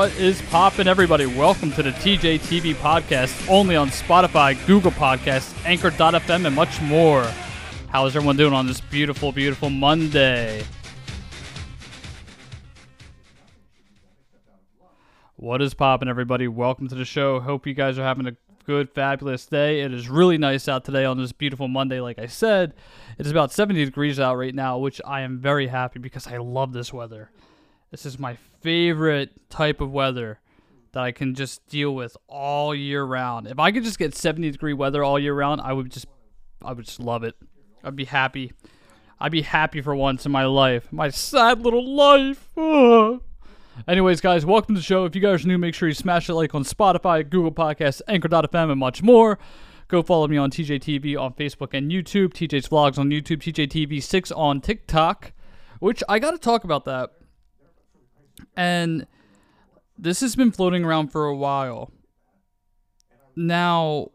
What is poppin', everybody? Welcome to the TJ TV podcast, only on Spotify, Google Podcasts, Anchor.fm, and much more. How is everyone doing on this beautiful, beautiful Monday? What is poppin', everybody? Welcome to the show. Hope you guys are having a good, fabulous day. It is really nice out today on this beautiful Monday. Like I said, it is about 70 degrees out right now, which I am very happy because I love this weather. This is my favorite type of weather that I can just deal with all year round. If I could just get 70 degree weather all year round, I would just I would just love it. I'd be happy. I'd be happy for once in my life. My sad little life. Anyways, guys, welcome to the show. If you guys are new, make sure you smash the like on Spotify, Google Podcasts, Anchor.fm, and much more. Go follow me on TJTV on Facebook and YouTube, TJ's Vlogs on YouTube, TJTV6 on TikTok, which I got to talk about that. And this has been floating around for a while. Now,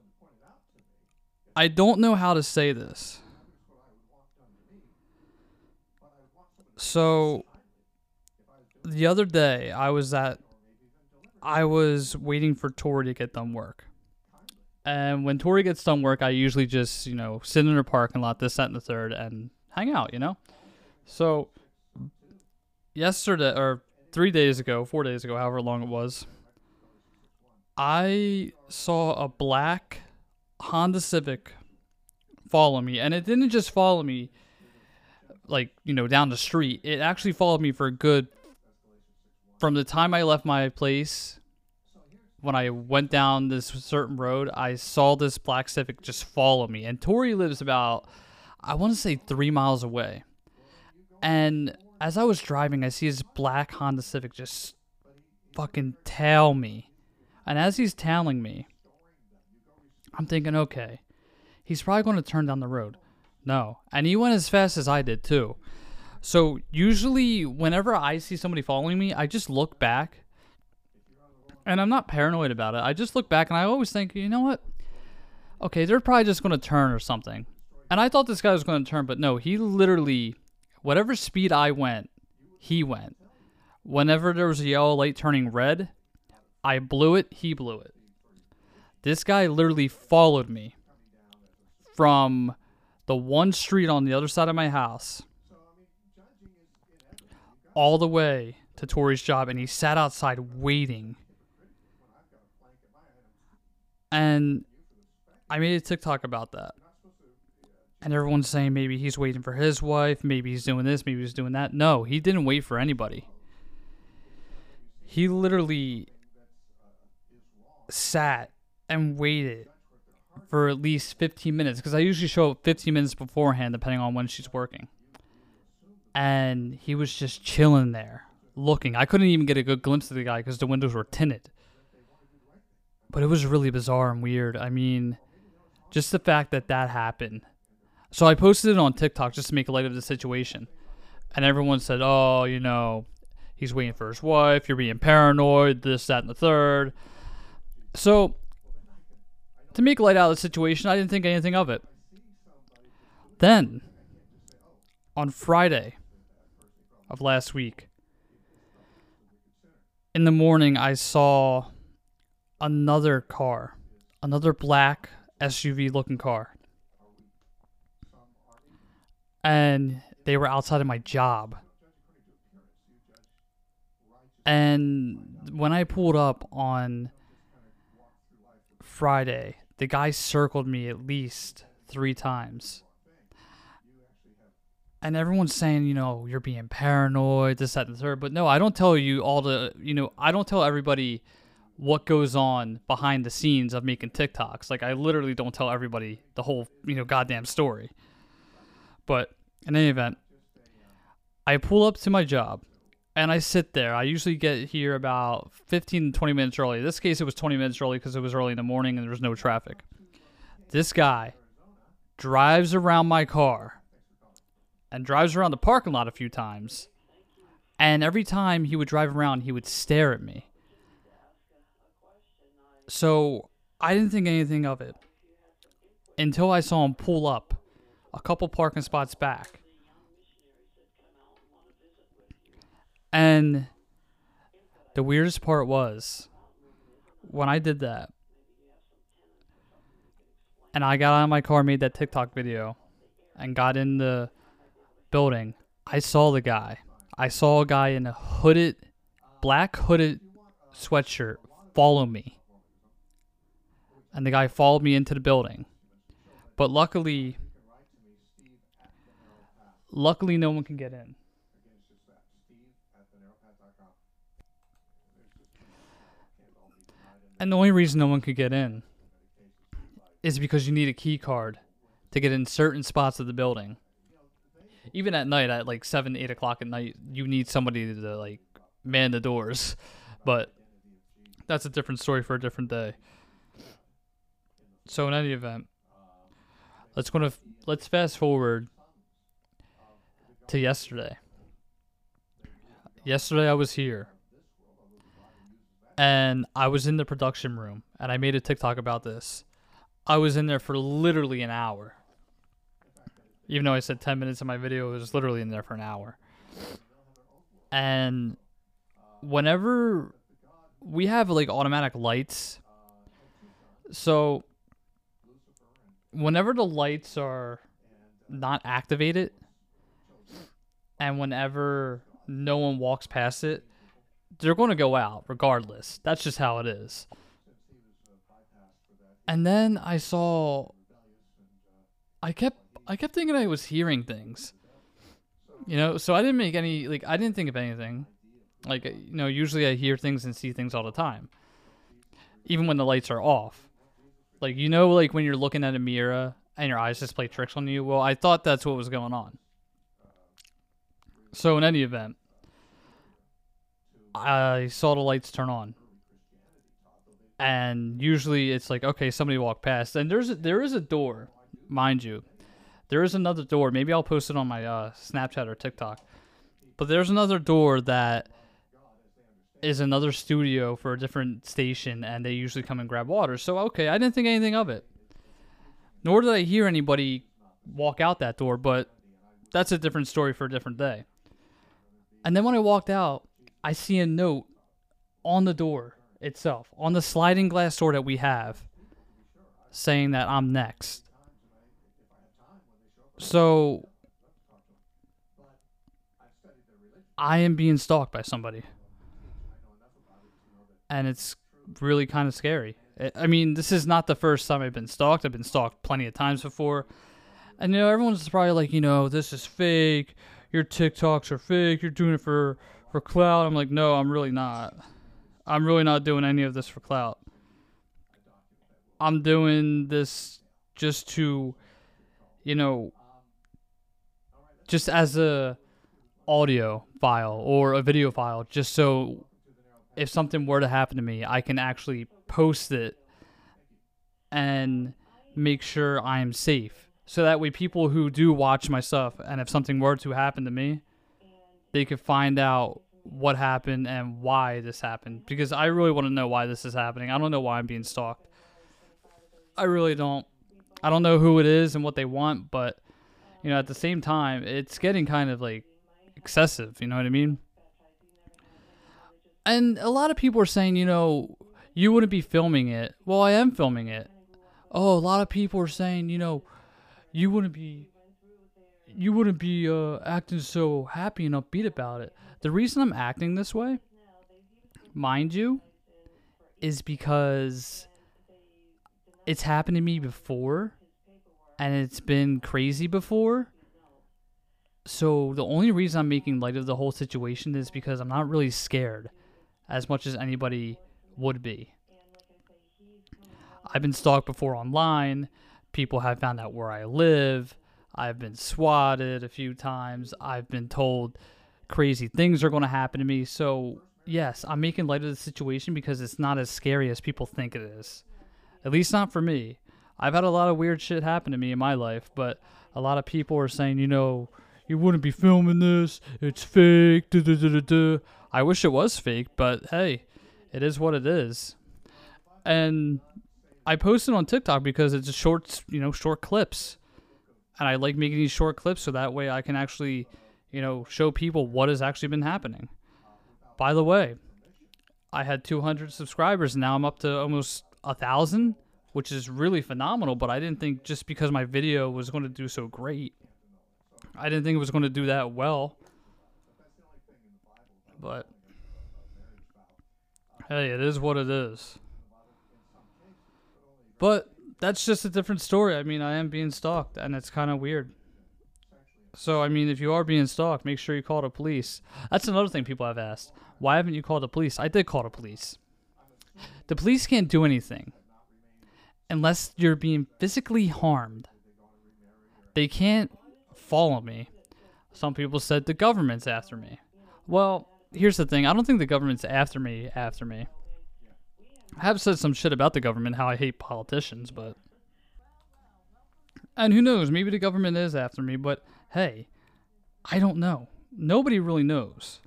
I don't know how to say this. So, the other day I was at I was waiting for Tori to get done work. And when Tori gets done work, I usually just, you know, sit in her parking lot, this, that, and the third, and hang out, you know? So yesterday or three days ago, four days ago, however long it was, I saw a black Honda Civic follow me. And it didn't just follow me like, you know, down the street. It actually followed me for a good from the time I left my place, when I went down this certain road, I saw this black Civic just follow me. And Tori lives about, I want to say, three miles away. And as I was driving, I see this black Honda Civic just fucking tail me. And as he's tailing me, I'm thinking, okay, he's probably going to turn down the road. No. And he went as fast as I did, too. So usually, whenever I see somebody following me, I just look back, and I'm not paranoid about it. I just look back, and I always think, you know what? Okay, they're probably just going to turn or something. And I thought this guy was going to turn, but no, he literally, whatever speed I went, he went. Whenever there was a yellow light turning red, I blew it, he blew it. This guy literally followed me from the one street on the other side of my house all the way to Tori's job and he sat outside waiting. And I made a TikTok about that. And everyone's saying maybe he's waiting for his wife, maybe he's doing this, maybe he's doing that. No, he didn't wait for anybody. He literally sat and waited for at least 15 minutes because I usually show up 15 minutes beforehand depending on when she's working and he was just chilling there, looking. I couldn't even get a good glimpse of the guy because the windows were tinted. But it was really bizarre and weird. I mean, just the fact that that happened. So I posted it on TikTok just to make light of the situation. And everyone said, oh, you know, he's waiting for his wife, you're being paranoid, this, that, and the third. So, to make light out of the situation, I didn't think anything of it. Then, on Friday, of last week. In the morning, I saw another car, another black SUV looking car. And they were outside of my job. And when I pulled up on Friday, the guy circled me at least three times and everyone's saying, you know, you're being paranoid, this, that, and the third. But no, I don't tell you all the, you know, I don't tell everybody what goes on behind the scenes of making TikToks. Like, I literally don't tell everybody the whole, you know, goddamn story. But in any event, I pull up to my job and I sit there. I usually get here about 15 to 20 minutes early. In this case, it was 20 minutes early because it was early in the morning and there was no traffic. This guy drives around my car and drives around the parking lot a few times. And every time he would drive around, he would stare at me. So I didn't think anything of it until I saw him pull up a couple parking spots back. And The weirdest part was when I did that and I got out of my car, made that TikTok video, and got in the building, I saw the guy. I saw a guy in a hooded, black hooded sweatshirt follow me. And the guy followed me into the building. But luckily, luckily no one can get in. And the only reason no one could get in is because you need a key card to get in certain spots of the building. Even at night, at like seven, eight o'clock at night, you need somebody to like man the doors. But that's a different story for a different day. So in any event, let's go to let's fast forward to yesterday. Yesterday I was here and I was in the production room and I made a TikTok about this. I was in there for literally an hour. Even though I said 10 minutes in my video, it was literally in there for an hour. And whenever we have like automatic lights, so whenever the lights are not activated and whenever no one walks past it, they're going to go out regardless. That's just how it is. And then I saw I kept I kept thinking I was hearing things. You know, so I didn't make any like I didn't think of anything. Like uh, you know, usually I hear things and see things all the time. Even when the lights are off. Like you know like when you're looking at a mirror and your eyes just play tricks on you. Well, I thought that's what was going on. So in any event, I saw the lights turn on. And usually it's like, okay, somebody walked past. And there's a, there is a door, mind you. There is another door. Maybe I'll post it on my uh, Snapchat or TikTok. But there's another door that is another studio for a different station, and they usually come and grab water. So, okay, I didn't think anything of it. Nor did I hear anybody walk out that door, but that's a different story for a different day. And then when I walked out, I see a note on the door itself, on the sliding glass door that we have, saying that I'm next. So I am being stalked by somebody. And it's really kind of scary. I mean, this is not the first time I've been stalked. I've been stalked plenty of times before. And you know, everyone's probably like, you know, this is fake. Your TikToks are fake. You're doing it for for clout. I'm like, no, I'm really not. I'm really not doing any of this for clout. I'm doing this just to, you know, just as a audio file or a video file, just so if something were to happen to me, I can actually post it and make sure I am safe. So that way, people who do watch my stuff and if something were to happen to me, they could find out what happened and why this happened because I really want to know why this is happening. I don't know why I'm being stalked. I really don't. I don't know who it is and what they want, but you know, at the same time, it's getting kind of like excessive, you know what I mean? And a lot of people are saying, you know, you wouldn't be filming it. Well, I am filming it. Oh, a lot of people are saying, you know, you wouldn't be you wouldn't be uh, acting so happy and upbeat about it. The reason I'm acting this way, mind you, is because it's happened to me before and it's been crazy before. So the only reason I'm making light of the whole situation is because I'm not really scared as much as anybody would be. I've been stalked before online. People have found out where I live. I've been swatted a few times. I've been told crazy things are going to happen to me. So, yes, I'm making light of the situation because it's not as scary as people think it is. At least not for me. I've had a lot of weird shit happen to me in my life, but a lot of people are saying, you know, you wouldn't be filming this. It's fake. Duh, duh, duh, I wish it was fake, but hey, it is what it is. And I posted on TikTok because it's short, you know, short clips and I like making these short clips so that way I can actually, you know, show people what has actually been happening. By the way, I had 200 subscribers. And now I'm up to almost a thousand, which is really phenomenal. But I didn't think just because my video was going to do so great, I didn't think it was going to do that well. But hey, it is what it is. But that's just a different story. I mean, I am being stalked, and it's kind of weird. So, I mean, if you are being stalked, make sure you call the police. That's another thing people have asked. Why haven't you called the police? I did call the police. The police can't do anything unless you're being physically harmed. They can't follow me. Some people said the government's after me. Well, here's the thing I don't think the government's after me, after me. I have said some shit about the government, how I hate politicians, but. And who knows, maybe the government is after me, but hey, I don't know. Nobody really knows.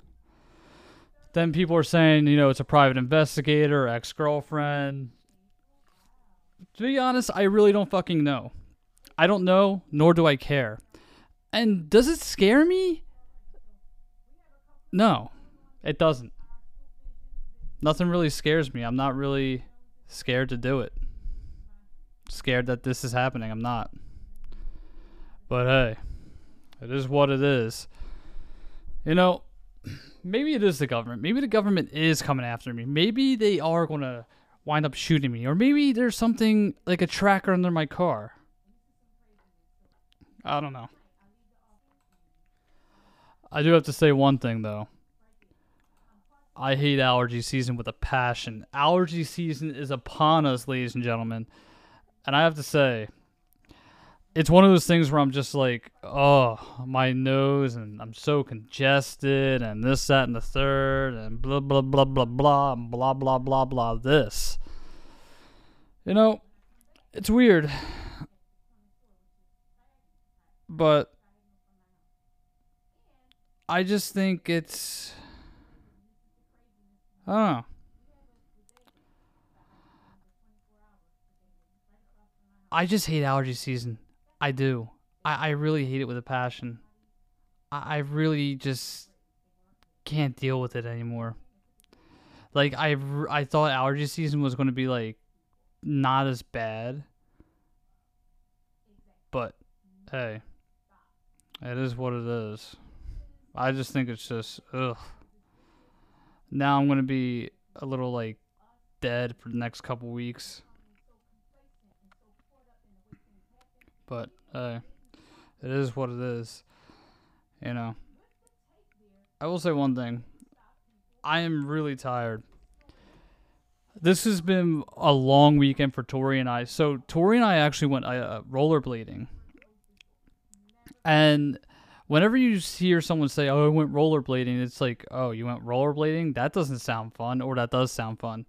Then people are saying, you know, it's a private investigator, ex girlfriend. To be honest, I really don't fucking know. I don't know, nor do I care. And does it scare me? No, it doesn't. Nothing really scares me. I'm not really scared to do it. Scared that this is happening. I'm not. But hey, it is what it is. You know, maybe it is the government. Maybe the government is coming after me. Maybe they are going to wind up shooting me. Or maybe there's something like a tracker under my car. I don't know. I do have to say one thing though. I hate allergy season with a passion. Allergy season is upon us, ladies and gentlemen. And I have to say, it's one of those things where I'm just like, oh, my nose, and I'm so congested, and this, that, and the third, and blah, blah, blah, blah, blah, and blah, blah, blah, blah, this. You know, it's weird. But I just think it's. I don't know. I just hate allergy season. I do. I, I really hate it with a passion. I, I really just can't deal with it anymore. Like I, I thought allergy season was going to be like not as bad, but hey, it is what it is. I just think it's just ugh. Now I'm gonna be a little like dead for the next couple weeks. But uh, it is what it is. You know. I will say one thing. I am really tired. This has been a long weekend for Tori and I. So Tori and I actually went uh, rollerblading, and whenever you hear someone say, "Oh, I went rollerblading," it's like, "Oh, you went rollerblading? That doesn't sound fun," or "That does sound fun."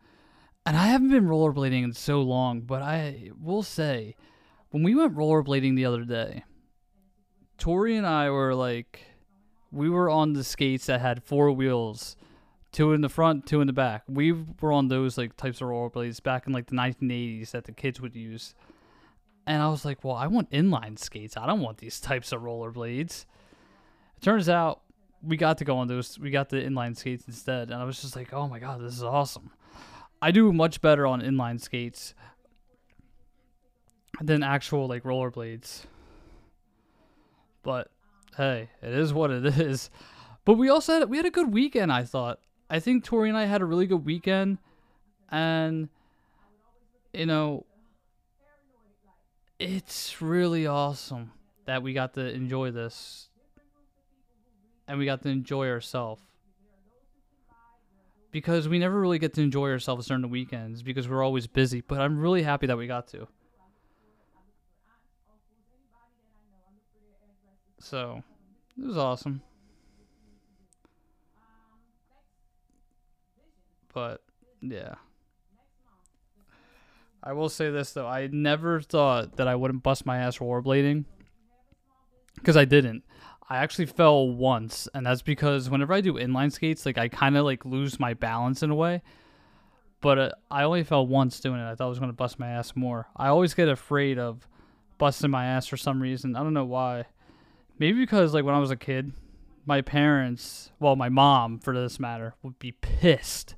And I haven't been rollerblading in so long, but I will say, when we went rollerblading the other day, Tori and I were like, we were on the skates that had four wheels, two in the front, two in the back. We were on those like types of rollerblades back in like the 1980s that the kids would use. And I was like, well, I want inline skates. I don't want these types of rollerblades. Turns out we got to go on those. We got the inline skates instead, and I was just like, "Oh my god, this is awesome!" I do much better on inline skates than actual like rollerblades. But hey, it is what it is. But we also had we had a good weekend. I thought. I think Tori and I had a really good weekend, and you know, it's really awesome that we got to enjoy this and we got to enjoy ourselves. Because we never really get to enjoy ourselves during the weekends because we're always busy, but I'm really happy that we got to. So, it was awesome. But, yeah. I will say this though, I never thought that I wouldn't bust my ass rollerblading. Because I didn't. I actually fell once, and that's because whenever I do inline skates, like I kind of like lose my balance in a way. But uh, I only fell once doing it. I thought I was gonna bust my ass more. I always get afraid of busting my ass for some reason. I don't know why. Maybe because like when I was a kid, my parents, well, my mom for this matter, would be pissed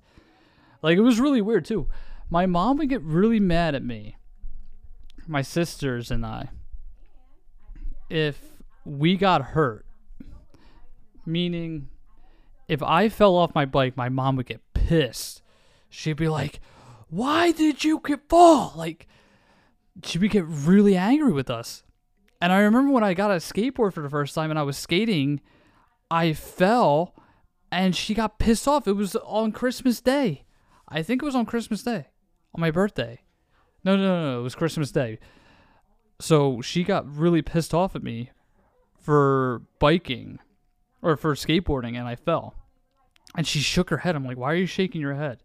Like it was really weird too. My mom would get really mad at me, my sisters and I, if we got hurt. Meaning, if I fell off my bike, my mom would get pissed. She'd be like, "Why did you get fall?" Like, she would get really angry with us. And I remember when I got a skateboard for the first time and I was skating, I fell and she got pissed off. It was on Christmas Day. I think it was on Christmas Day, on my birthday. No, no, no, no, it was Christmas Day. So she got really pissed off at me for biking or for skateboarding and I fell. And she shook her head. I'm like, why are you shaking your head?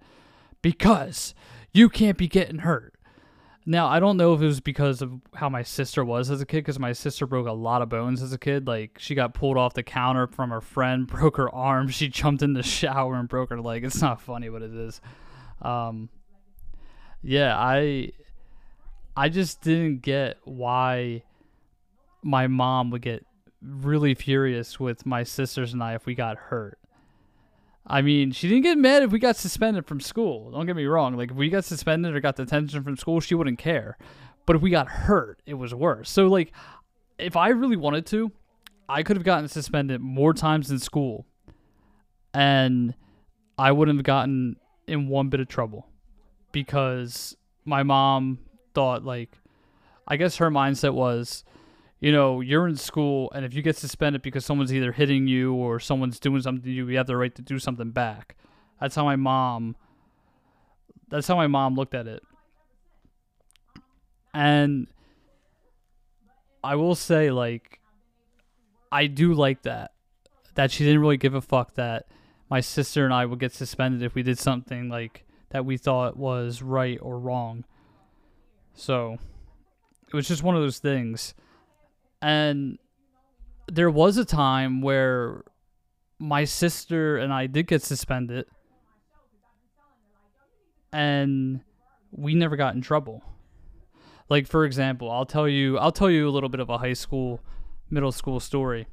Because you can't be getting hurt. Now, I don't know if it was because of how my sister was as a kid, because my sister broke a lot of bones as a kid. Like, she got pulled off the counter from her friend, broke her arm. She jumped in the shower and broke her leg. It's not funny, but it is. Um, yeah, I, I just didn't get why my mom would get really furious with my sisters and I if we got hurt. I mean, she didn't get mad if we got suspended from school. Don't get me wrong. Like, if we got suspended or got detention from school, she wouldn't care. But if we got hurt, it was worse. So, like, if I really wanted to, I could have gotten suspended more times in school. And I wouldn't have gotten in one bit of trouble. Because my mom thought, like, I guess her mindset was, you know, you're in school, and if you get suspended because someone's either hitting you or someone's doing something to you, you have the right to do something back. That's how my mom. That's how my mom looked at it. And I will say, like, I do like that. That she didn't really give a fuck that my sister and I would get suspended if we did something, like, that we thought was right or wrong. So, it was just one of those things. And there was a time where my sister and I did get suspended and we never got in trouble. Like for example, I'll tell you I'll tell you a little bit of a high school middle school story.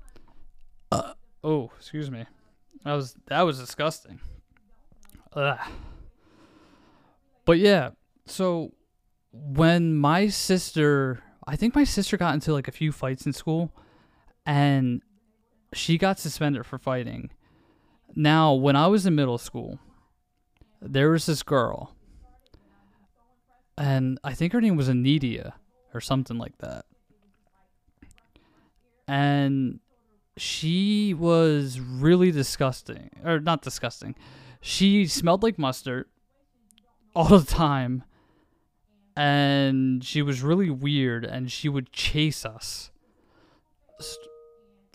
Uh, oh, excuse me. That was that was disgusting. Ugh. But yeah, so when my sister I think my sister got into like a few fights in school and she got suspended for fighting. Now, when I was in middle school, there was this girl and I think her name was Anidia or something like that. And she was really disgusting or not disgusting. She smelled like mustard all the time and she was really weird and she would chase us.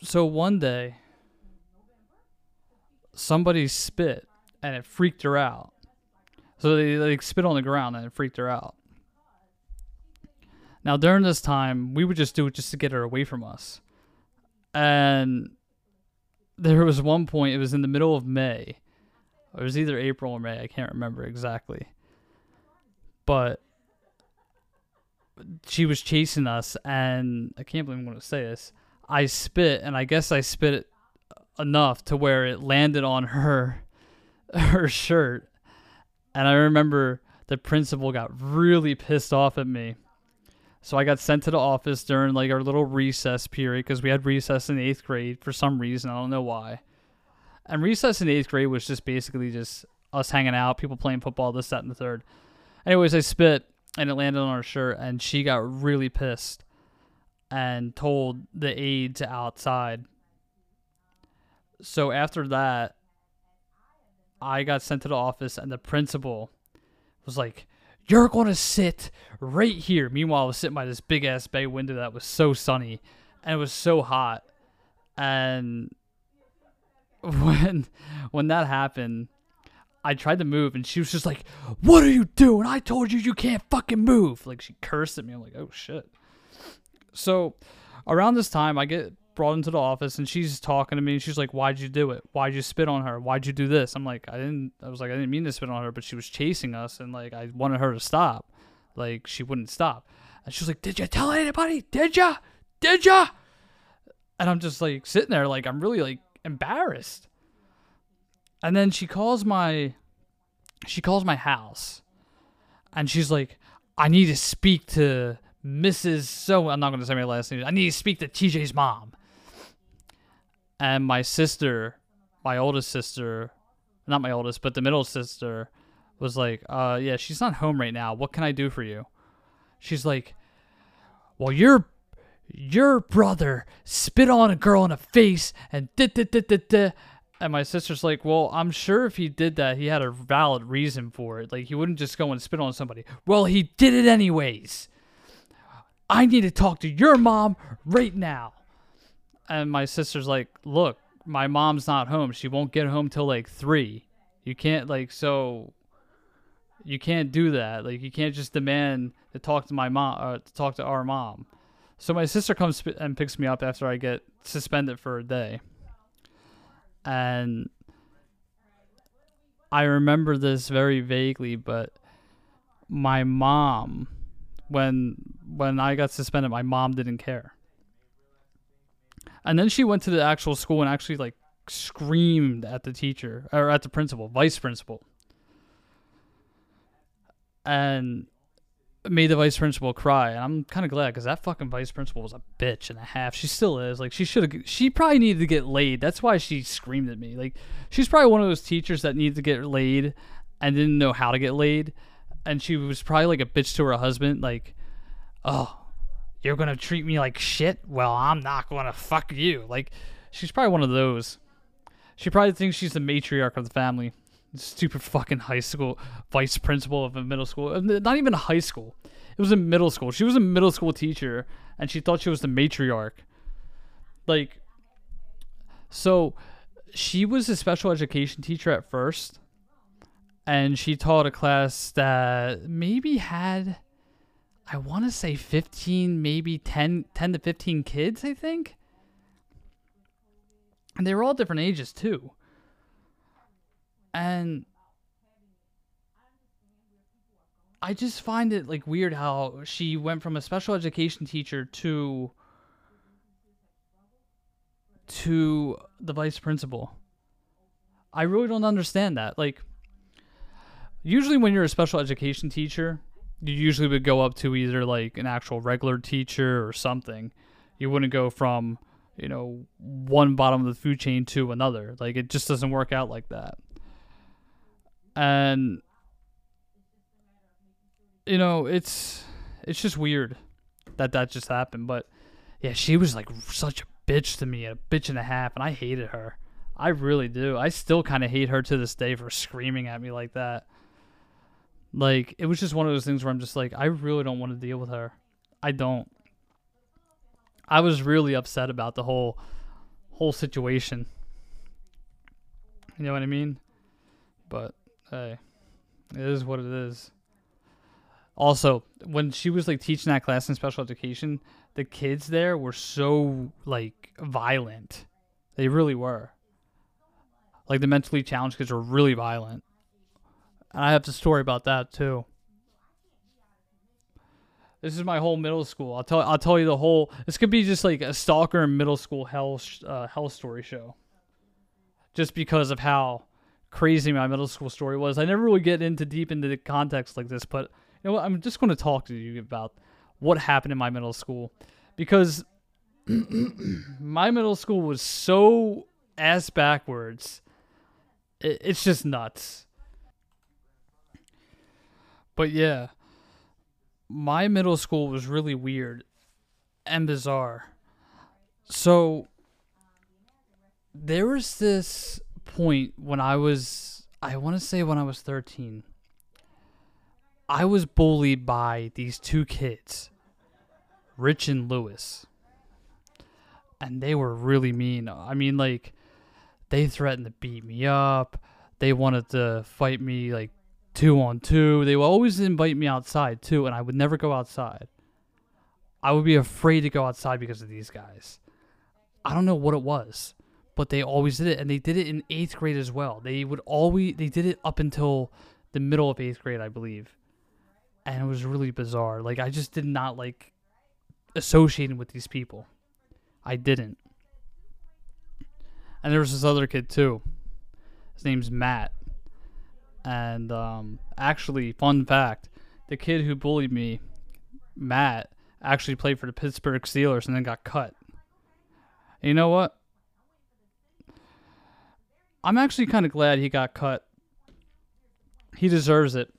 So one day, somebody spit and it freaked her out. So they like spit on the ground and it freaked her out. Now during this time, we would just do it just to get her away from us. And there was one point, it was in the middle of May. It was either April or May, I can't remember exactly. But she was chasing us, and I can't believe I'm going to say this. I spit, and I guess I spit it enough to where it landed on her her shirt. And I remember the principal got really pissed off at me. So I got sent to the office during like our little recess period because we had recess in eighth grade for some reason. I don't know why. And recess in eighth grade was just basically just us hanging out, people playing football, this, that, and the third. Anyways, I spit and it landed on her shirt and she got really pissed and told the aide to outside. So after that i got sent to the office and the principal was like you're to sit right here. Meanwhile i was sitting by this big ass bay window that was so sunny and it was so hot. And when when that happened I tried to move and she was just like, What are you doing? I told you you can't fucking move. Like she cursed at me. I'm like, Oh shit. So around this time, I get brought into the office and she's talking to me and she's like, Why'd you do it? Why'd you spit on her? Why'd you do this? I'm like, I didn't, I was like, I didn't mean to spit on her, but she was chasing us and like, I wanted her to stop. Like she wouldn't stop. And she was like, Did you tell anybody? Did ya? Did ya? And I'm just like sitting there, like, I'm really like embarrassed. And then she calls my she calls my house and she's like, I need to speak to Mrs. So I'm not to say my last name. I need to speak to TJ's mom. And my sister, my oldest sister, not my oldest, but the middle sister, was like, uh, yeah, she's not home right now. What can I do for you? She's like, well, your your brother spit on a girl in the face and da da da da da. And my sister's like, well, I'm sure if he did that, he had a valid reason for it. Like, he wouldn't just go and spit on somebody. Well, he did it anyways. I need to talk to your mom right now. And my sister's like, look, my mom's not home. She won't get home till like three. You can't, like, so you can't do that. Like, you can't just demand to talk to my mom, uh, to talk to our mom. So my sister comes and picks me up after I get suspended for a day and I remember this very vaguely, but my mom when when I got suspended, my mom didn't care. And then she went to the actual school and actually like screamed at the teacher or at the principal, vice principal. And made the vice principal cry, and I'm kind of glad because that fucking vice principal was a bitch and a half. She still is. Like she should have. She probably needed to get laid. That's why she screamed at me. Like she's probably one of those teachers that needed to get laid and didn't know how to get laid, and she was probably like a bitch to her husband. Like, oh, you're gonna treat me like shit. Well, I'm not gonna fuck you. Like, she's probably one of those. She probably thinks she's the matriarch of the family stupid fucking high school vice principal of a middle school. Uh, not even a high school. It was a middle school. She was a middle school teacher and she thought she was the matriarch. Like so she was a special education teacher at first and she taught a class that maybe had I want to say 15 maybe 10 10 to 15 kids, I think. And they were all different ages too. And I just find it like weird how she went from a special education teacher to to the vice principal. I really don't understand that. Like usually when you're a special education teacher, you usually would go up to either like an actual regular teacher or something. You wouldn't go from, you know, one bottom of the food chain to another. Like it just doesn't work out like that and you know it's it's just weird that that just happened but yeah she was like such a bitch to me a bitch and a half and i hated her. I really do. I still kind of hate her to this day for screaming at me like that. Like it was just one of those things where i'm just like i really don't want to deal with her. I don't. I was really upset about the whole whole situation. You know what i mean? But Hey, it is what it is. Also, when she was like teaching that class in special education, the kids there were so like violent. They really were. Like the mentally challenged kids were really violent. And I have a story about that too. This is my whole middle school. I'll tell I'll tell you the whole. This could be just like a stalker in middle school hell uh, hell story show. Just because of how crazy my middle school story was. I never really get into deep into the context like this, but you know what? I'm just going to talk to you about what happened in my middle school because my middle school was so ass backwards. it's just nuts. But yeah, my middle school was really weird and bizarre. So there was this point when I was, I want to say when I was 13, I was bullied by these two kids, Rich and Lewis. And they were really mean. I mean, like, they threatened to beat me up. They wanted to fight me, like, two on two. They would always invite me outside, too, and I would never go outside. I would be afraid to go outside because of these guys. I don't know what it was but they always did it, and they did it in eighth grade as well. They would always they did it up until the middle of eighth grade, I believe, and it was really bizarre. Like I just did not like associating with these people. I didn't. And there was this other kid too. His name's Matt. And um, actually, fun fact: the kid who bullied me, Matt, actually played for the Pittsburgh Steelers and then got cut. And you know what? I'm actually kind of glad he got cut. He deserves it.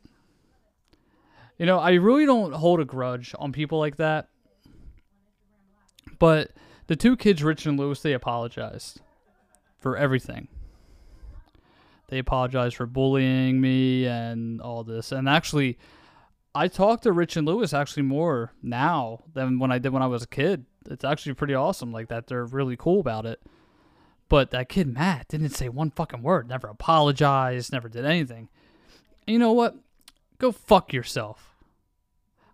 You know, I really don't hold a grudge on people like that. But the two kids, Rich and Lewis, they apologized for everything. They apologized for bullying me and all this. And actually, I talk to Rich and Lewis actually more now than when I did when I was a kid. It's actually pretty awesome like that. They're really cool about it. But that kid Matt didn't say one fucking word, never apologized, never did anything. And you know what? Go fuck yourself.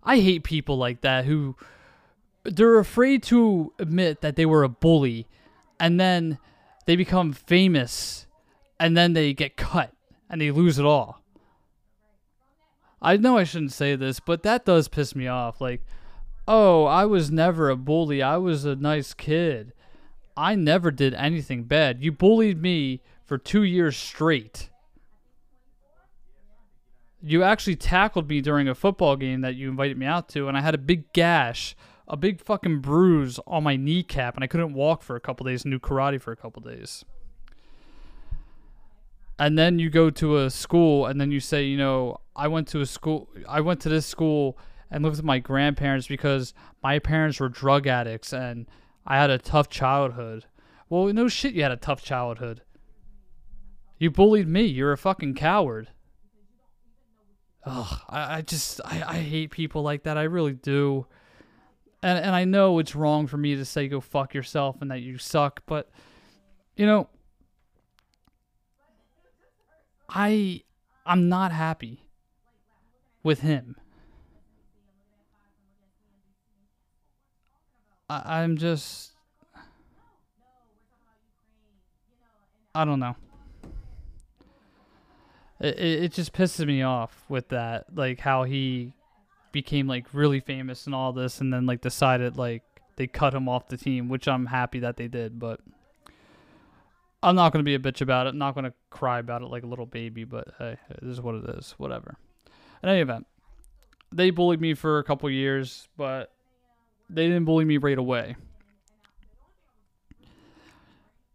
I hate people like that who they're afraid to admit that they were a bully and then they become famous and then they get cut and they lose it all. I know I shouldn't say this, but that does piss me off. Like, oh, I was never a bully. I was a nice kid. I never did anything bad. You bullied me for two years straight. You actually tackled me during a football game that you invited me out to, and I had a big gash, a big fucking bruise on my kneecap, and I couldn't walk for a couple days and do karate for a couple days and then you go to a school and then you say, you know, I went to a school, I went to this school and lived with my grandparents because my parents were drug addicts and I had a tough childhood. Well, no shit, you had a tough childhood. You bullied me. You're a fucking coward. Ugh, I, I just, I, I hate people like that. I really do. And, and I know it's wrong for me to say go fuck yourself and that you suck, but, you know, I I'm not happy with him. I, I'm just I don't know. It, it just pisses me off with that, like how he became like really famous and all this, and then like decided like they cut him off the team, which I'm happy that they did, but I'm not to be a bitch about it. I'm not to cry about it like a little baby, but hey, this is what it is. Whatever. In any event, they bullied me for a couple years, but they didn't bully me right away.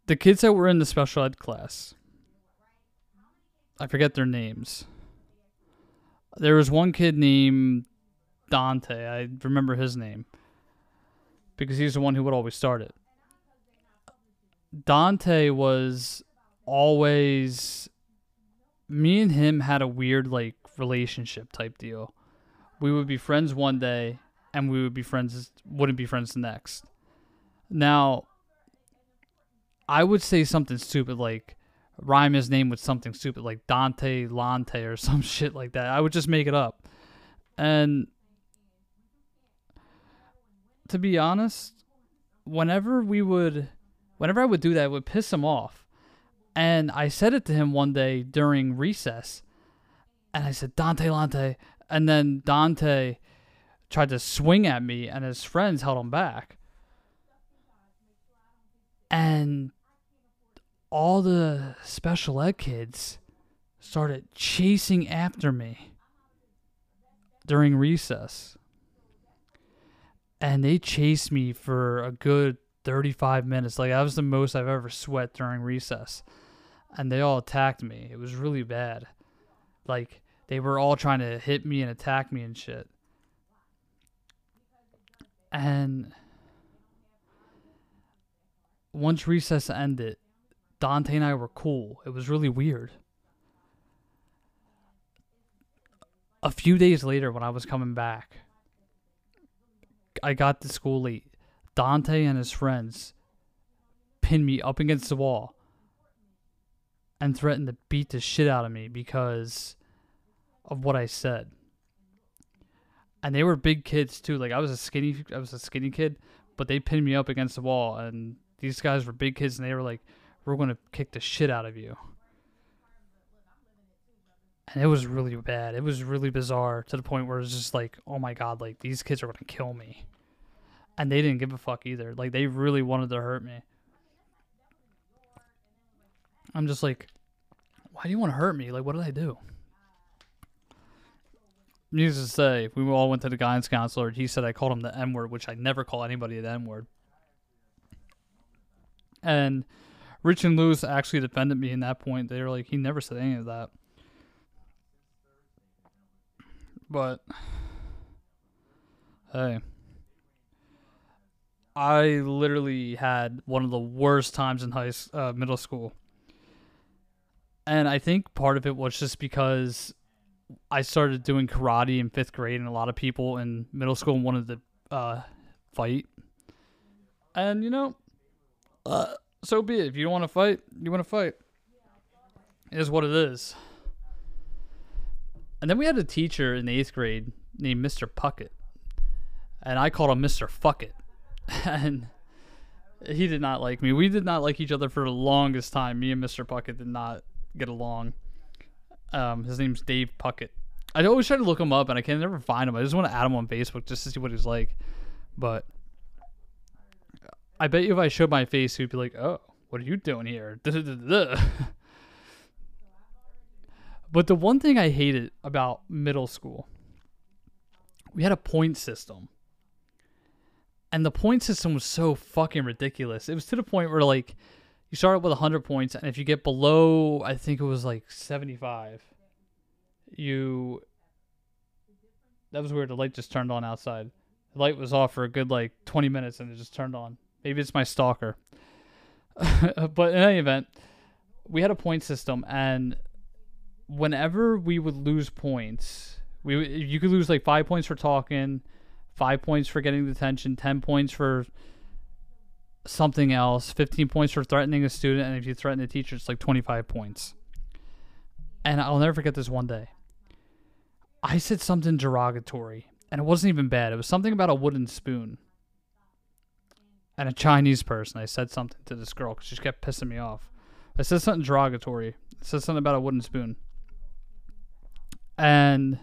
The kids that were in the special ed class, I forget their names. There was one kid named Dante. I remember his name because he's the one who would always start it. Dante was always me and him had a weird like relationship type deal. We would be friends one day and we would be friends wouldn't be friends next. Now I would say something stupid like rhyme his name with something stupid like Dante Lante or some shit like that. I would just make it up. And to be honest, whenever we would whenever I would do that, it would piss him off. And I said it to him one day during recess. And I said, Dante Lante. And then Dante tried to swing at me, and his friends held him back. And all the special ed kids started chasing after me during recess. And they chased me for a good 35 minutes. Like that was the most I've ever sweat during recess. And they all attacked me. It was really bad. Like they were all trying to hit me and attack me and shit. And once recess ended, Dante and I were cool. It was really weird. A few days later, when I was coming back, I got to school late Dante and his friends pinned me up against the wall and threatened to beat the shit out of me because of what I said. And they were big kids too. Like I was a skinny I was a skinny kid, but they pinned me up against the wall and these guys were big kids and they were like, We're gonna kick the shit out of you. And it was really bad. It was really bizarre to the point where it was just like, oh my god, like these kids are gonna kill me and they didn't give a fuck either. Like they really wanted to hurt me. I'm just like, why do you want to hurt me? Like, what did I do? Needless to say, we all went to the guidance counselor. And he said I called him the N word, which I never call anybody the N word. And Rich and Lewis actually defended me in that point. They were like, he never said any of that. But hey, I literally had one of the worst times in high uh, middle school, and I think part of it was just because I started doing karate in fifth grade, and a lot of people in middle school wanted to uh, fight. And you know, uh, so be it. If you don't want to fight, you want to fight. It is what it is. And then we had a teacher in the eighth grade named Mr. Puckett, and I called him Mr. Fuckett, and he did not like me. We did not like each other for the longest time. Me and Mr. Puckett did not get along. Um, his name's Dave Puckett. I always try to look him up, and I can never find him. I just want to add him on Facebook just to see what he's like. But I bet you if I showed my face, he'd be like, "Oh, what are you doing here?" but the one thing I hated about middle school, we had a point system. And the point system was so fucking ridiculous. It was to the point where like you start with 100 points and if you get below I think it was like 75 you that was weird. The light just turned on outside. The light was off for a good like 20 minutes and it just turned on. Maybe it's my stalker. but in any event, we had a point system and whenever we would lose points, we you could lose like 5 points for talking, 5 points for getting detention, 10 points for something else, 15 points for threatening a student and if you threaten a teacher it's like 25 points. And I'll never forget this one day. I said something derogatory, and it wasn't even bad. It was something about a wooden spoon and a Chinese person. I said something to this girl because she kept pissing me off. I said something derogatory. I said something about a wooden spoon. And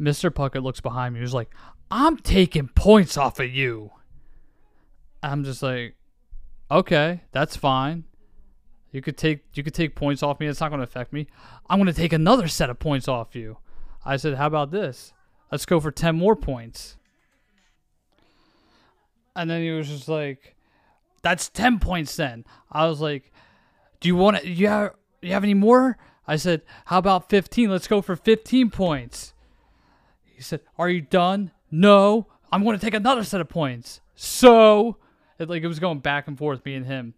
Mr. Puckett looks behind me. He's like, I'm taking points off of you. I'm just like, okay, that's fine. You could take you could take points off me. It's not going to affect me. I'm going to take another set of points off you. I said, How about this? Let's go for 10 more points. And then he was just like, That's 10 points then. I was like, Do you want to, you have, you have any more? I said, How about 15? Let's go for 15 points. He said, Are you done? No. I'm going to take another set of points. So, it, like, it was going back and forth, me and him,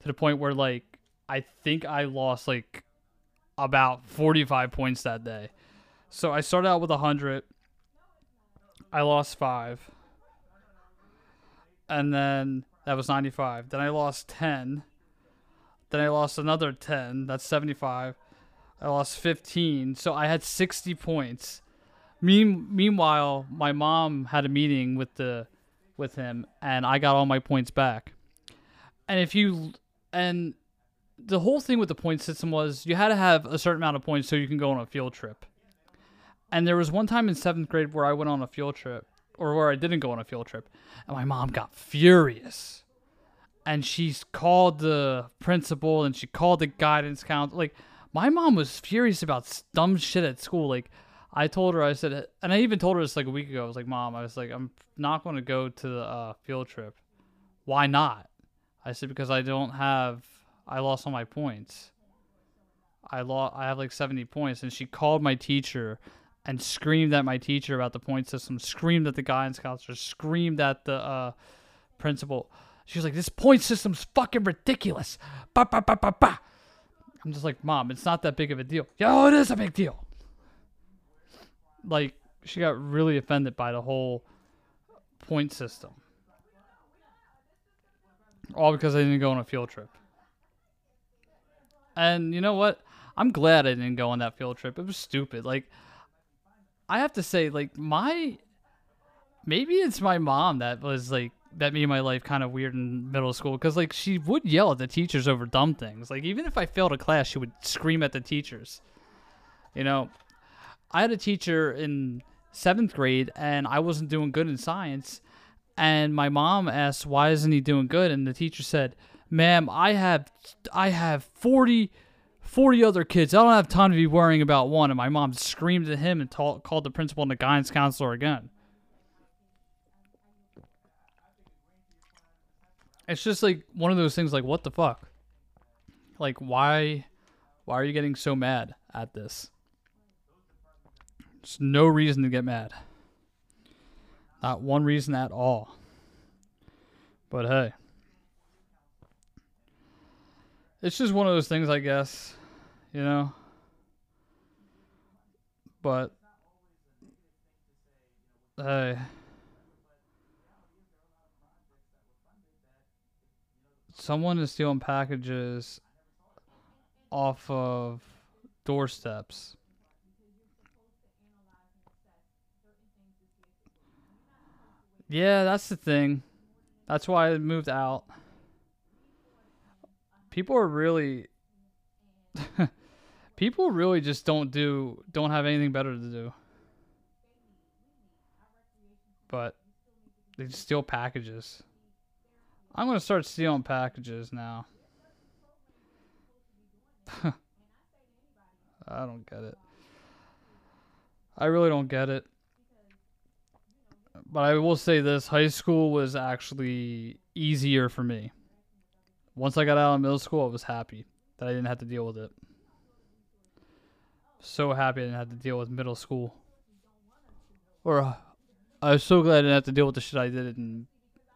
to the point where, like, I think I lost, like, about 45 points that day. So I started out with 100. I lost 5. And then that was 95. Then I lost 10. Then I lost another 10. That's 75. I lost 15. So I had 60 points. Mean, meanwhile, my mom had a meeting with the with him and I got all my points back. And if you and the whole thing with the point system was you had to have a certain amount of points so you can go on a field trip. And there was one time in seventh grade where I went on a field trip, or where I didn't go on a field trip, and my mom got furious. And she called the principal and she called the guidance counselor. Like, my mom was furious about dumb shit at school. Like, I told her, I said, and I even told her this like a week ago. I was like, Mom, I was like, I'm not going to go to the uh, field trip. Why not? I said, because I don't have, I lost all my points. I lost, I have like 70 points. And she called my teacher and screamed at my teacher about the point system, screamed at the guidance counselor, screamed at the uh, principal. She was like, "This point system's fucking ridiculous." I'm just like, "Mom, it's not that big of a deal." Yo, it is a big deal. Like, she got really offended by the whole point system, all because I didn't go on a field trip. And you know what? I'm glad I didn't go on that field trip. It was stupid. Like I have to say, like my maybe it's my mom that was like that made my life kind of weird in middle school because like she would yell at the teachers over dumb things. Like even if I failed a class, she would scream at the teachers. You know, I had a teacher in seventh grade and I wasn't doing good in science, and my mom asked why isn't he doing good, and the teacher said, "Ma'am, I have I have forty 40 other kids. I don't have time to be worrying about one. And my mom screamed at him and ta- called the principal and the guidance counselor again. It's just like one of those things like what the fuck? Like why why are you getting so mad at this? There's no reason to get mad. Not one reason at all. But hey. It's just one of those things I guess, you know. But hey. someone is stealing packages off of doorsteps. Yeah, that's the thing. That's why I moved out. People are really people really just don't do don't have anything better to do. But they steal packages. I'm gonna start stealing packages now. I don't get it. I really don't get it. But I will say this high school was actually easier for me. Once I got out of middle school, I was happy that I didn't have to deal with it. So happy I didn't have to deal with middle school. Or uh, I was so glad I didn't have to deal with the shit I did in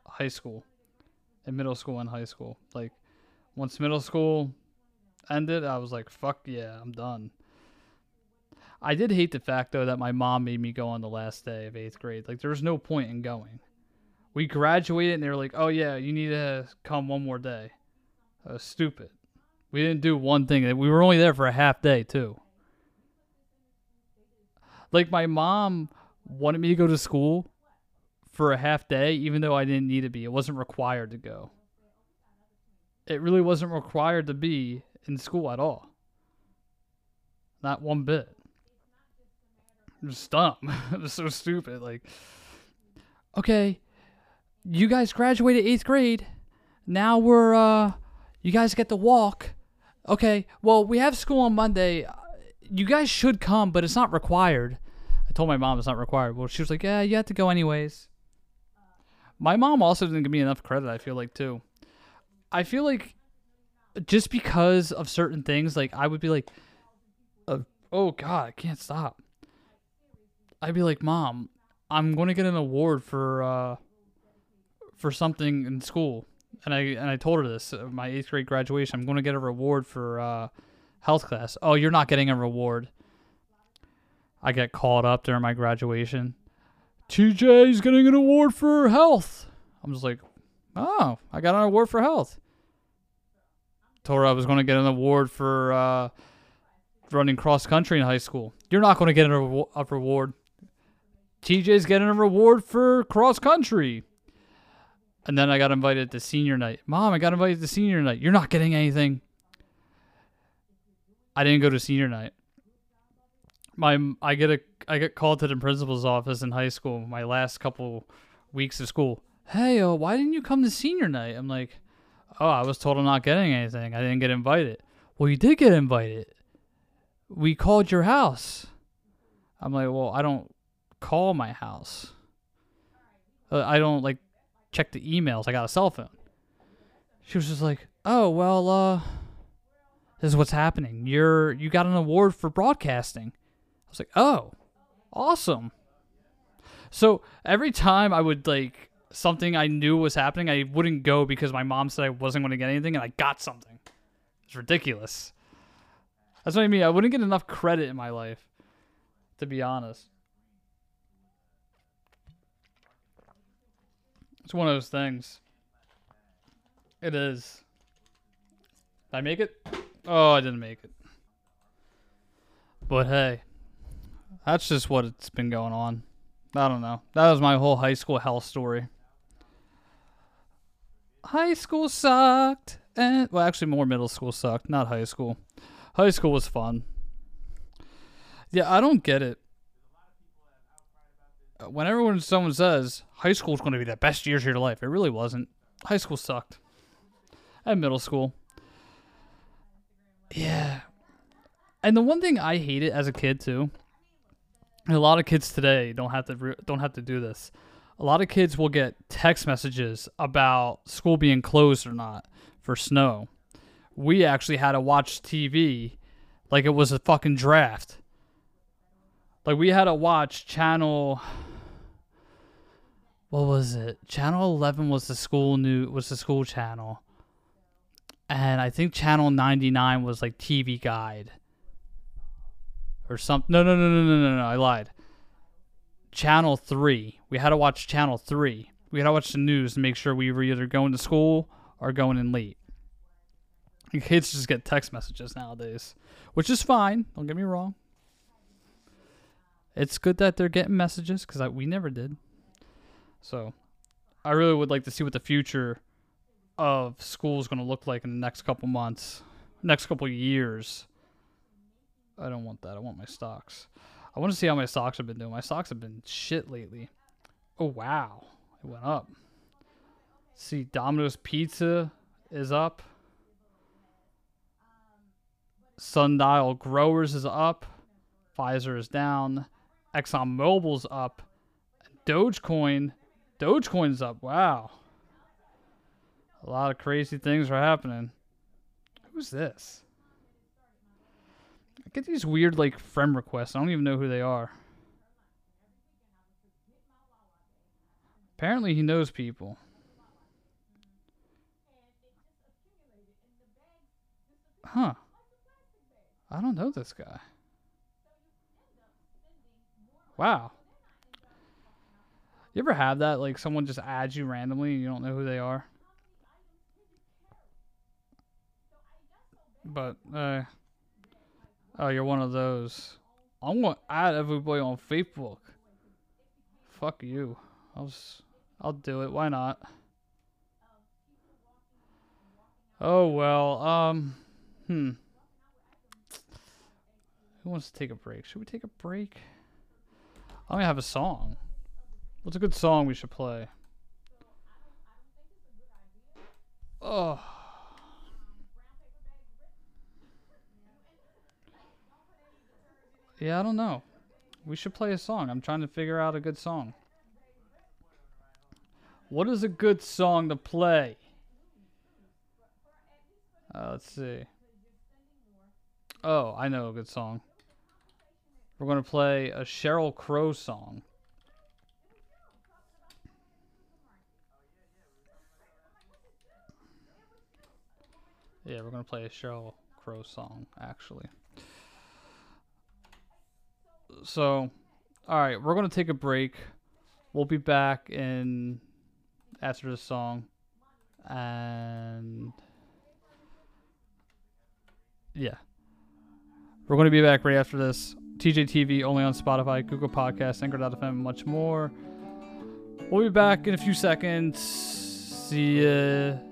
high school in middle school and high school. Like once middle school ended, I was like, fuck yeah, I'm done. I did hate the fact though that my mom made me go on the last day of eighth grade. Like there was no point in going. We graduated and they were like, "Oh yeah, you need to come one more day." That was stupid. We didn't do one thing. We were only there for a half day too. Like my mom wanted me to go to school for a half day, even though I didn't need to be. It wasn't required to go. It really wasn't required to be in school at all. Not one bit. Was dumb. it was so stupid. Like, okay, you guys graduated eighth grade. Now we're, uh, you guys get to walk. Okay, well, we have school on Monday. You guys should come, but it's not required. I told my mom it's not required. Well, she was like, yeah, you have to go anyways. My mom also didn't give me enough credit, I feel like, too. I feel like just because of certain things, like, I would be like, uh, oh, God, I can't stop. I'd be like, Mom, I'm going to get an award for, uh, for something in school. And I and I told her this uh, my eighth grade graduation. I'm going to get a reward for uh, health class. Oh, you're not getting a reward. I get called up during my graduation. TJ's getting an award for health. I'm just like, oh, I got an award for health. Told her I was going to get an award for uh, running cross country in high school. You're not going to get a, a reward. TJ's getting a reward for cross country. And then I got invited to senior night. Mom, I got invited to senior night. You're not getting anything. I didn't go to senior night my I get a I get called to the principal's office in high school. My last couple weeks of school. Hey, uh, why didn't you come to senior night? I'm like, oh, I was told I'm not getting anything. I didn't get invited. Well, you did get invited. We called your house. I'm like, well, I don't call my house. Uh, I don't like check the emails. I got a cell phone. She was just like, oh well, uh, this is what's happening. You're you got an award for broadcasting. I was like, oh, awesome. So every time I would like something I knew was happening, I wouldn't go because my mom said I wasn't going to get anything, and I got something. It's ridiculous. That's what I mean. I wouldn't get enough credit in my life, to be honest. It's one of those things. It is. Did I make it? Oh, I didn't make it. But hey, that's just what it's been going on. I don't know. That was my whole high school hell story. High school sucked. And, well, actually, more middle school sucked, not high school. High school was fun. Yeah, I don't get it. Whenever when someone says high school is going to be the best years of your life, it really wasn't. High school sucked. And middle school. Yeah, And the one thing I hated as a kid too, a lot of kids today don't have to don't have to do this. A lot of kids will get text messages about school being closed or not for snow. We actually had to watch TV like it was a fucking draft. Like we had to watch channel what was it? Channel 11 was the school new was the school channel. And I think channel 99 was like TV guide or something. No, no, no, no, no, no, no. I lied. Channel 3. We had to watch Channel 3. We had to watch the news to make sure we were either going to school or going in late. Kids just get text messages nowadays, which is fine. Don't get me wrong. It's good that they're getting messages because we never did. So, I really would like to see what the future of school is going to look like in the next couple months, next couple years. I don't want that. I want my stocks. I want to see how my stocks have been doing. My stocks have been shit lately. Oh wow, it went up. See, Domino's Pizza is up. Sundial Growers is up. Pfizer is down. Exxon Mobil's up. Dogecoin, Dogecoin's up. Wow. A lot of crazy things are happening. Who's this? I get these weird like friend requests. I don't even know who they are. Apparently he knows people. Huh. I don't know this guy. Wow. You ever have that? Like someone just adds you randomly and you don't know who they are? But, uh, oh, you're one of those. I'm going to add everybody on Facebook. Fuck you. I'll, just, I'll do it. Why not? Oh, well, um, hmm. Who wants to take a break? Should we take a break? I only have a song. What's a good song we should play? Oh. Yeah, I don't know. We should play a song. I'm trying to figure out a good song. What is a good song to play? Uh, let's see. Oh, I know a good song. We're going to play a Sheryl Crow song. Yeah, we're to play a Sheryl Crow song, actually. So, all right, we're to take a break. We'll be back in after this song. And yeah. We're to be back right after this. TJTV only on Spotify, Google Podcasts, Anchor.fm, and much more. We'll be back in a few seconds. See you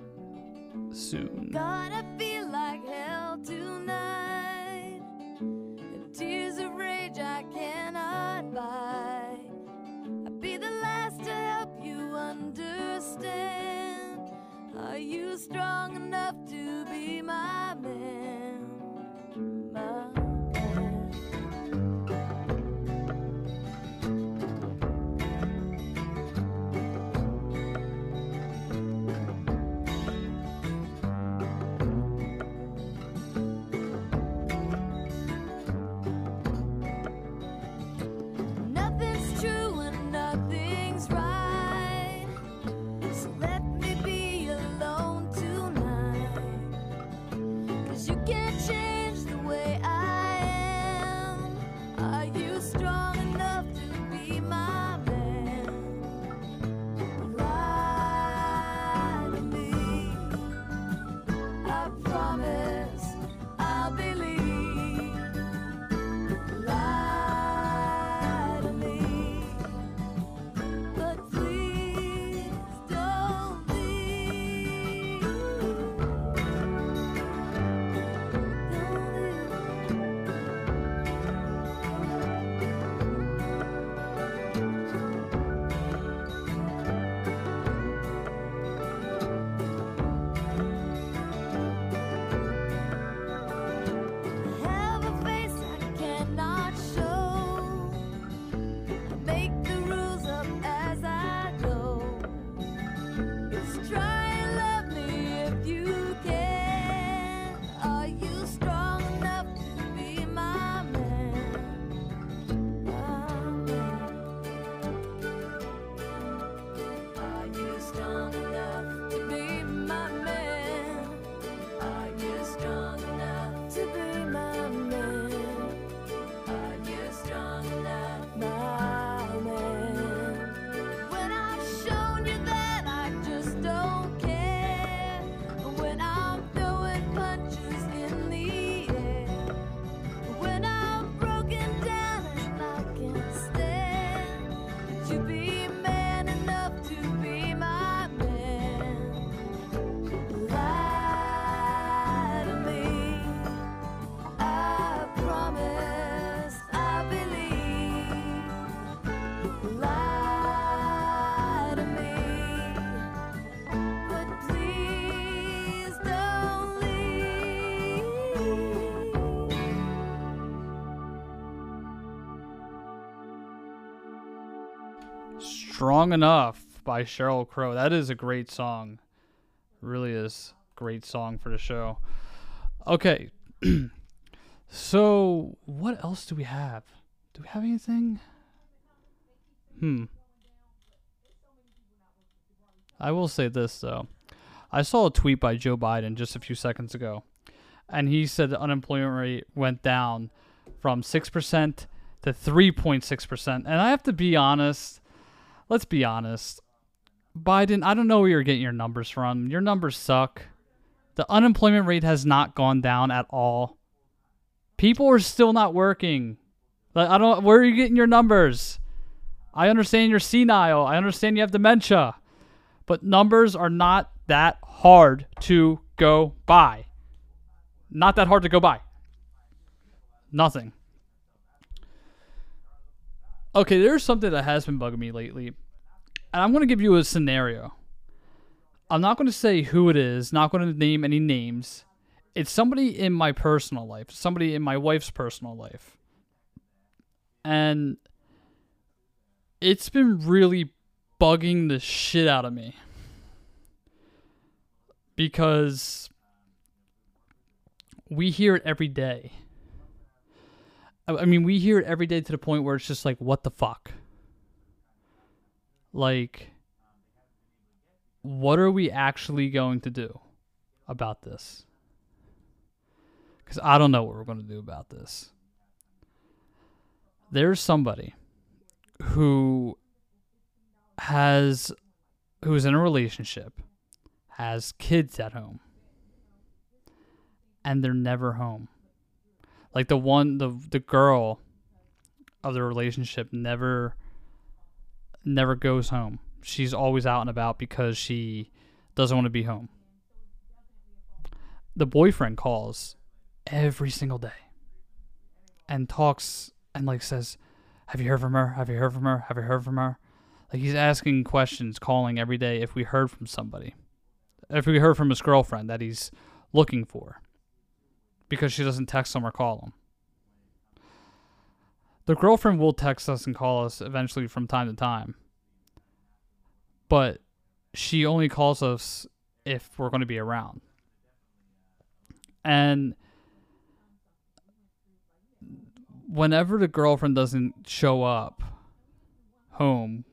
soon. Strong Enough by Sheryl Crow. That is a great song. Really is great song for the show. Okay. so, what else do we have? Do we have anything? Hmm. I will say this though. I saw a tweet by Joe Biden just a few seconds ago, and he said the unemployment rate went down from 6% to 3.6%. And I have to be honest, let's be honest. Biden, I don't know where you're getting your numbers from. Your numbers suck. The unemployment rate has not gone down at all. People are still not working. Like I don't where are you getting your numbers? I understand you're senile. I understand you have dementia. But numbers are not that hard to go by. Not that hard to go by. Nothing. Okay, there's something that has been bugging me lately. And I'm going to give you a scenario. I'm not going to say who it is, not going to name any names. It's somebody in my personal life, somebody in my wife's personal life. And it's been really bugging the shit out of me. Because we hear it every day. I mean, we hear it every day to the point where it's just like, what the fuck? Like, what are we actually going to do about this? Because I don't know what we're going to do about this. There's somebody who has, who's in a relationship, has kids at home, and they're never home like the one the the girl of the relationship never never goes home. She's always out and about because she doesn't want to be home. The boyfriend calls every single day and talks and like says, "Have you heard from her? Have you heard from her? Have you heard from her?" Like he's asking questions, calling every day if we heard from somebody. If we heard from his girlfriend that he's looking for because she doesn't text him or call him. The girlfriend will text us and call us eventually from time to time. But she only calls us if we're going to be around. And whenever the girlfriend doesn't show up home,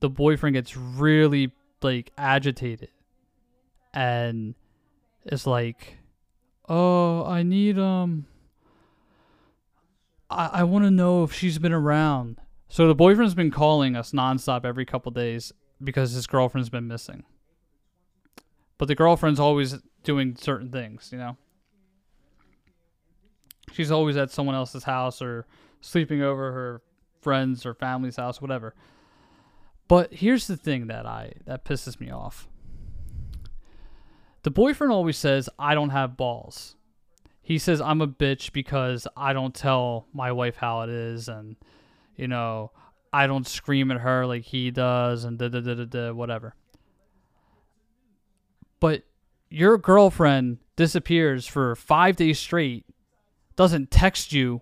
the boyfriend gets really like agitated and is like oh, I need um I, I want to know if she's been around. So the boyfriend's been calling us nonstop every couple days because his girlfriend's been missing. But the girlfriend's always doing certain things, you know. She's always at someone else's house or sleeping over her friends or family's house, whatever. But here's the thing that I that pisses me off. The boyfriend always says, I don't have balls. He says, I'm a bitch because I don't tell my wife how it is. And, you know, I don't scream at her like he does and da da da da da, whatever. But your girlfriend disappears for five days straight, doesn't text you,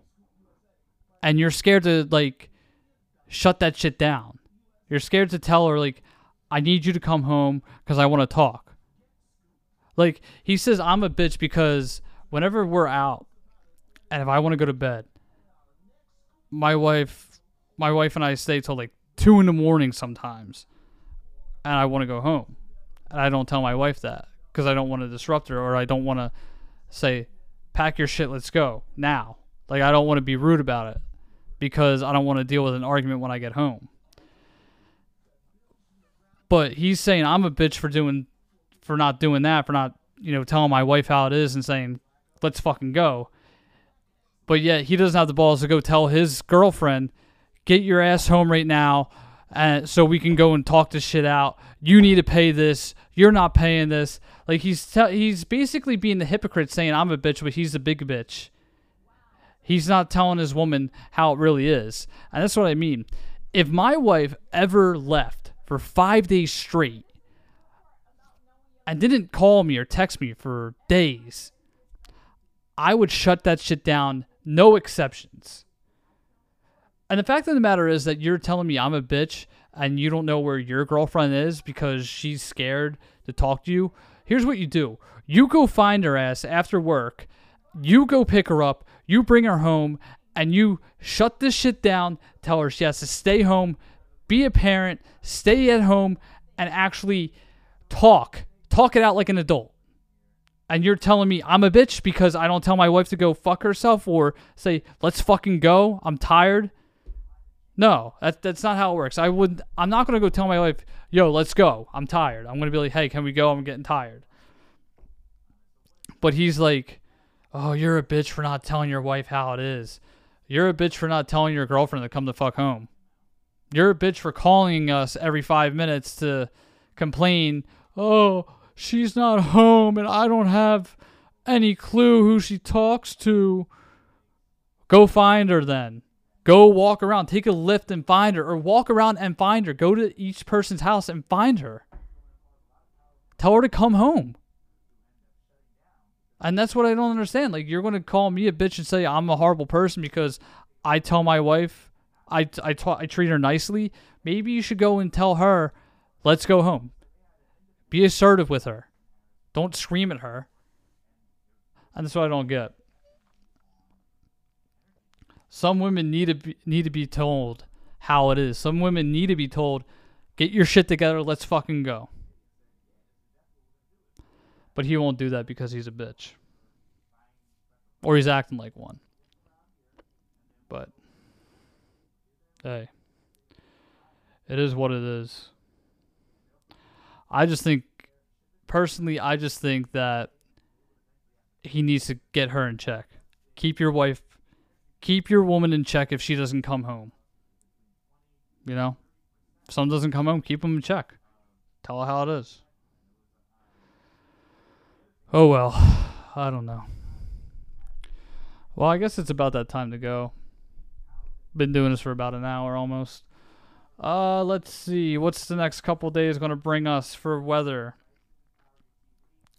and you're scared to, like, shut that shit down. You're scared to tell her, like, I need you to come home because I want to talk. Like he says, I'm a bitch because whenever we're out, and if I want to go to bed, my wife, my wife and I stay till like two in the morning sometimes, and I want to go home, and I don't tell my wife that because I don't want to disrupt her or I don't want to say, pack your shit, let's go now. Like I don't want to be rude about it because I don't want to deal with an argument when I get home. But he's saying I'm a bitch for doing for not doing that, for not, you know, telling my wife how it is and saying, let's fucking go. But yet he doesn't have the balls to go tell his girlfriend, get your ass home right now uh, so we can go and talk this shit out. You need to pay this. You're not paying this. Like he's te- he's basically being the hypocrite saying I'm a bitch, but he's the big bitch. He's not telling his woman how it really is. And that's what I mean. If my wife ever left for five days straight and didn't call me or text me for days, I would shut that shit down, no exceptions. And the fact of the matter is that you're telling me I'm a bitch and you don't know where your girlfriend is because she's scared to talk to you, here's what you do. You go find her ass after work. You go pick her up. You bring her home and you shut this shit down. Tell her she has to stay home, be a parent, stay at home, and actually talk. Talk it out like an adult. And you're telling me I'm a bitch because I don't tell my wife to go fuck herself or say, let's fucking go. I'm tired. No, that, that's not how it works. I would I'm not gonna go tell my wife, yo, let's go. I'm tired. I'm gonna be like, hey, can we go? I'm getting tired. But he's like, oh, you're a bitch for not telling your wife how it is. You're a bitch for not telling your girlfriend to come the fuck home. You're a bitch for calling us every five minutes to complain, oh, she's not home and I don't have any clue who she talks to. Go find her then. Go walk around, take a lift and find her, or walk around and find her. Go to each person's house and find her. Tell her to come home. And that's what I don't understand. Like, you're going to call me a bitch and say I'm a horrible person because I tell my wife I, I, ta- I treat her nicely. Maybe you should go and tell her, let's go home. Be assertive with her. Don't scream at her. And that's what I don't get. Some women need to be, need to be told how it is. Some women need to be told, get your shit together, let's fucking go. But he won't do that because he's a bitch. Or he's acting like one. But hey. It is what it is. I just think personally I just think that he needs to get her in check. Keep your wife keep your woman in check if she doesn't come home. You know? If someone doesn't come home, keep them in check. Tell her how it is. Oh well, I don't know. Well, I guess it's about that time to go. Been doing this for about an hour almost. Uh, let's see. What's the next couple days going to bring us for weather?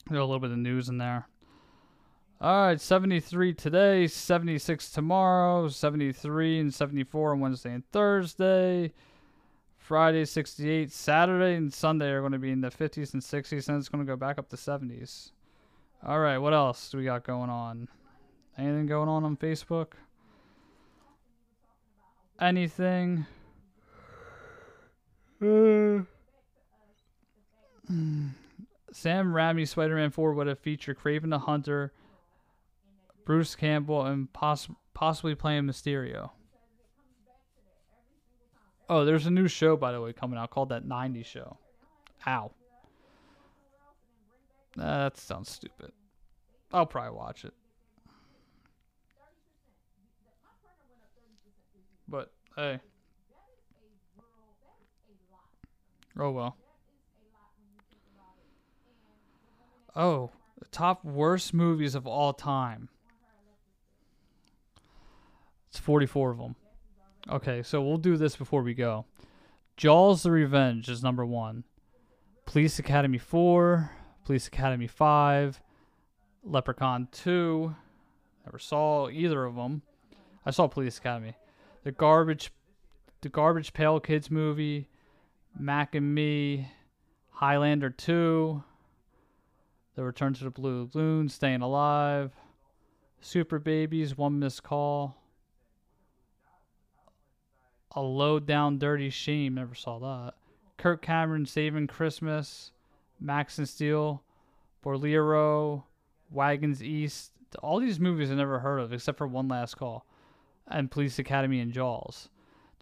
There's a little bit of news in there. All right, 73 today, 76 tomorrow, 73 and 74 on Wednesday and Thursday. Friday 68, Saturday and Sunday are going to be in the 50s and 60s, and it's going to go back up to 70s. All right, what else do we got going on? Anything going on on Facebook? Anything? Uh, Sam Raimi Spider Man 4 would have featured Kraven the Hunter, Bruce Campbell, and poss- possibly playing Mysterio. Oh, there's a new show, by the way, coming out called That 90s Show. Ow. that sounds stupid. I'll probably watch it. But, hey. Oh well. Oh, the top worst movies of all time. It's 44 of them. Okay, so we'll do this before we go. Jaws the Revenge is number one. Police Academy 4, Police Academy 5, Leprechaun 2. Never saw either of them. I saw Police Academy. The Garbage the Garbage Pail Kids movie, Mac and Me, Highlander 2, The Return to the Blue Lagoon, Staying Alive, Super Babies, One Missed Call, A Low Down Dirty Shame, never saw that. Kirk Cameron Saving Christmas, Max and Steel, Bolero, Wagons East. All these movies I never heard of except for One Last Call and Police Academy and Jaws.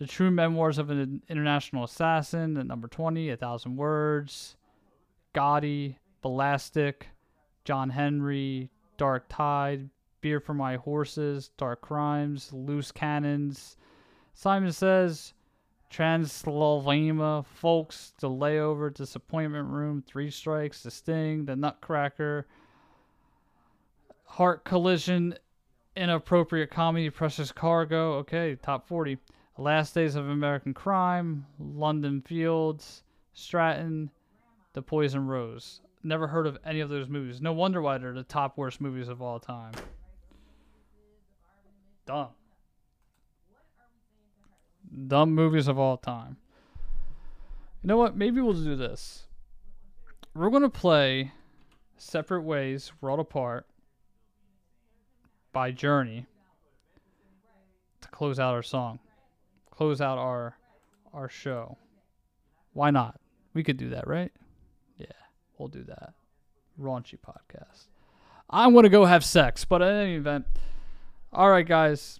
The True Memoirs of an International Assassin at number 20, A Thousand Words, Gotti, Ballistic, John Henry, Dark Tide, Beer for My Horses, Dark Crimes, Loose Cannons, Simon Says, Transylvania, Folks, The Layover, Disappointment Room, Three Strikes, The Sting, The Nutcracker, Heart Collision, Inappropriate Comedy, Precious Cargo, okay, top 40. Last Days of American Crime, London Fields, Stratton, The Poison Rose. Never heard of any of those movies. No wonder why they're the top worst movies of all time. Dumb. Dumb movies of all time. You know what? Maybe we'll do this. We're going to play Separate Ways, World Apart by Journey to close out our song. Close out our our show. Why not? We could do that, right? Yeah, we'll do that. Raunchy podcast. I'm to go have sex, but in any event, all right, guys.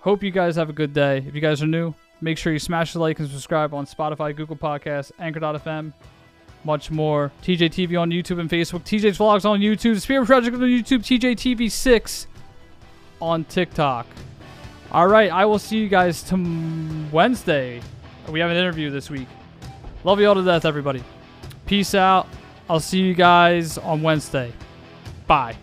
Hope you guys have a good day. If you guys are new, make sure you smash the like and subscribe on Spotify, Google Podcasts, Anchor.fm, much more. TJTV on YouTube and Facebook, TJ's Vlogs on YouTube, Spirit Project on YouTube, TJTV6 on TikTok. All right, I will see you guys tom- Wednesday. We have an interview this week. Love you all to death, everybody. Peace out. I'll see you guys on Wednesday. Bye.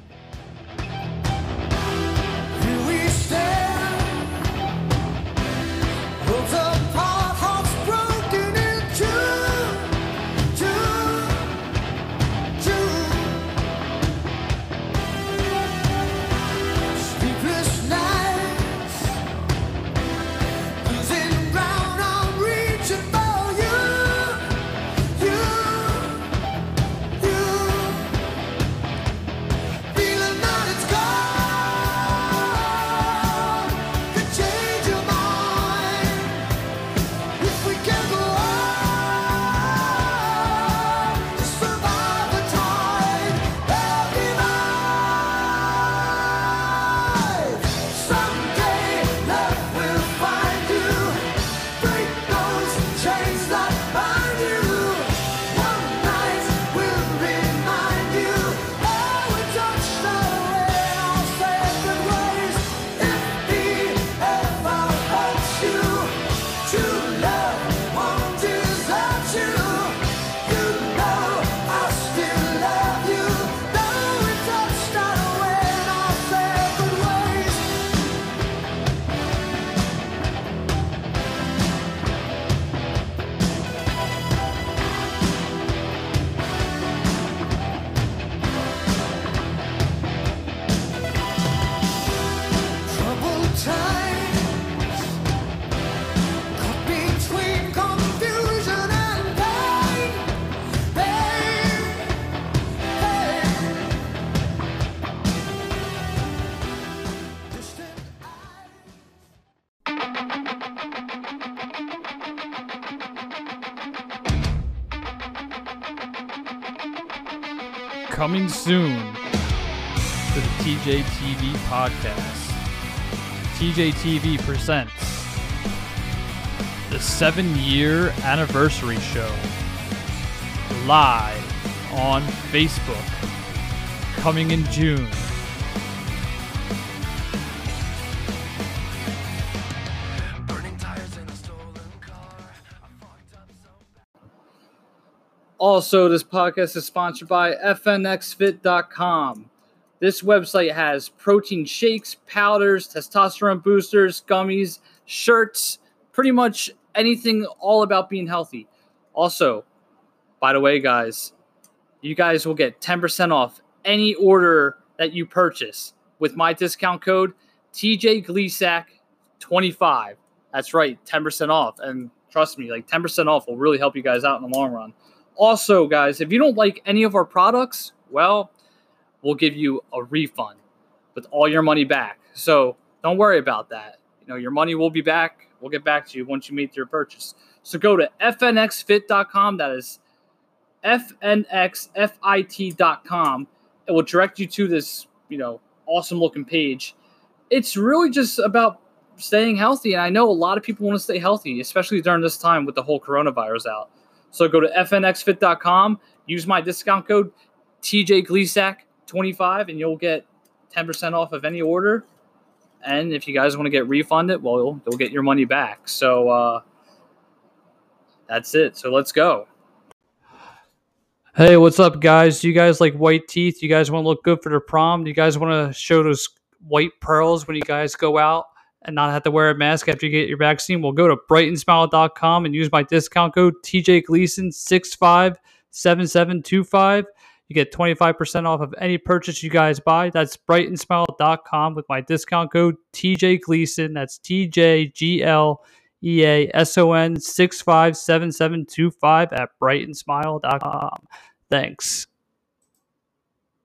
Soon to the TJAY TV podcast. TJAY TV presents the seven year anniversary show live on Facebook coming in June. Also, this podcast is sponsored by FNXFit.com. This website has protein shakes, powders, testosterone boosters, gummies, shirts, pretty much anything all about being healthy. Also, by the way, guys, you guys will get 10% off any order that you purchase with my discount code TJGleesack25. That's right, 10% off. And trust me, like 10% off will really help you guys out in the long run. Also, guys, if you don't like any of our products, well, we'll give you a refund with all your money back. So don't worry about that. You know, your money will be back. We'll get back to you once you make your purchase. So go to fnxfit.com. That is fnxfit.com. It will direct you to this, you know, awesome looking page. It's really just about staying healthy. And I know a lot of people want to stay healthy, especially during this time with the whole coronavirus out. So go to fnxfit.com, use my discount code TJGleesack25, and you'll get 10% off of any order. And if you guys want to get refunded, well, you'll, you'll get your money back. So uh, that's it. So let's go. Hey, what's up, guys? Do you guys like white teeth? Do You guys want to look good for the prom? Do you guys want to show those white pearls when you guys go out and not have to wear a mask after you get your vaccine? Well, go to brightonsmile.com and use my discount code TJ Gleason 657725. You get 25% off of any purchase you guys buy. That's brightonsmile.com with my discount code TJ Gleason. That's T J G L E A S O N 657725 at brightonsmile.com. Thanks.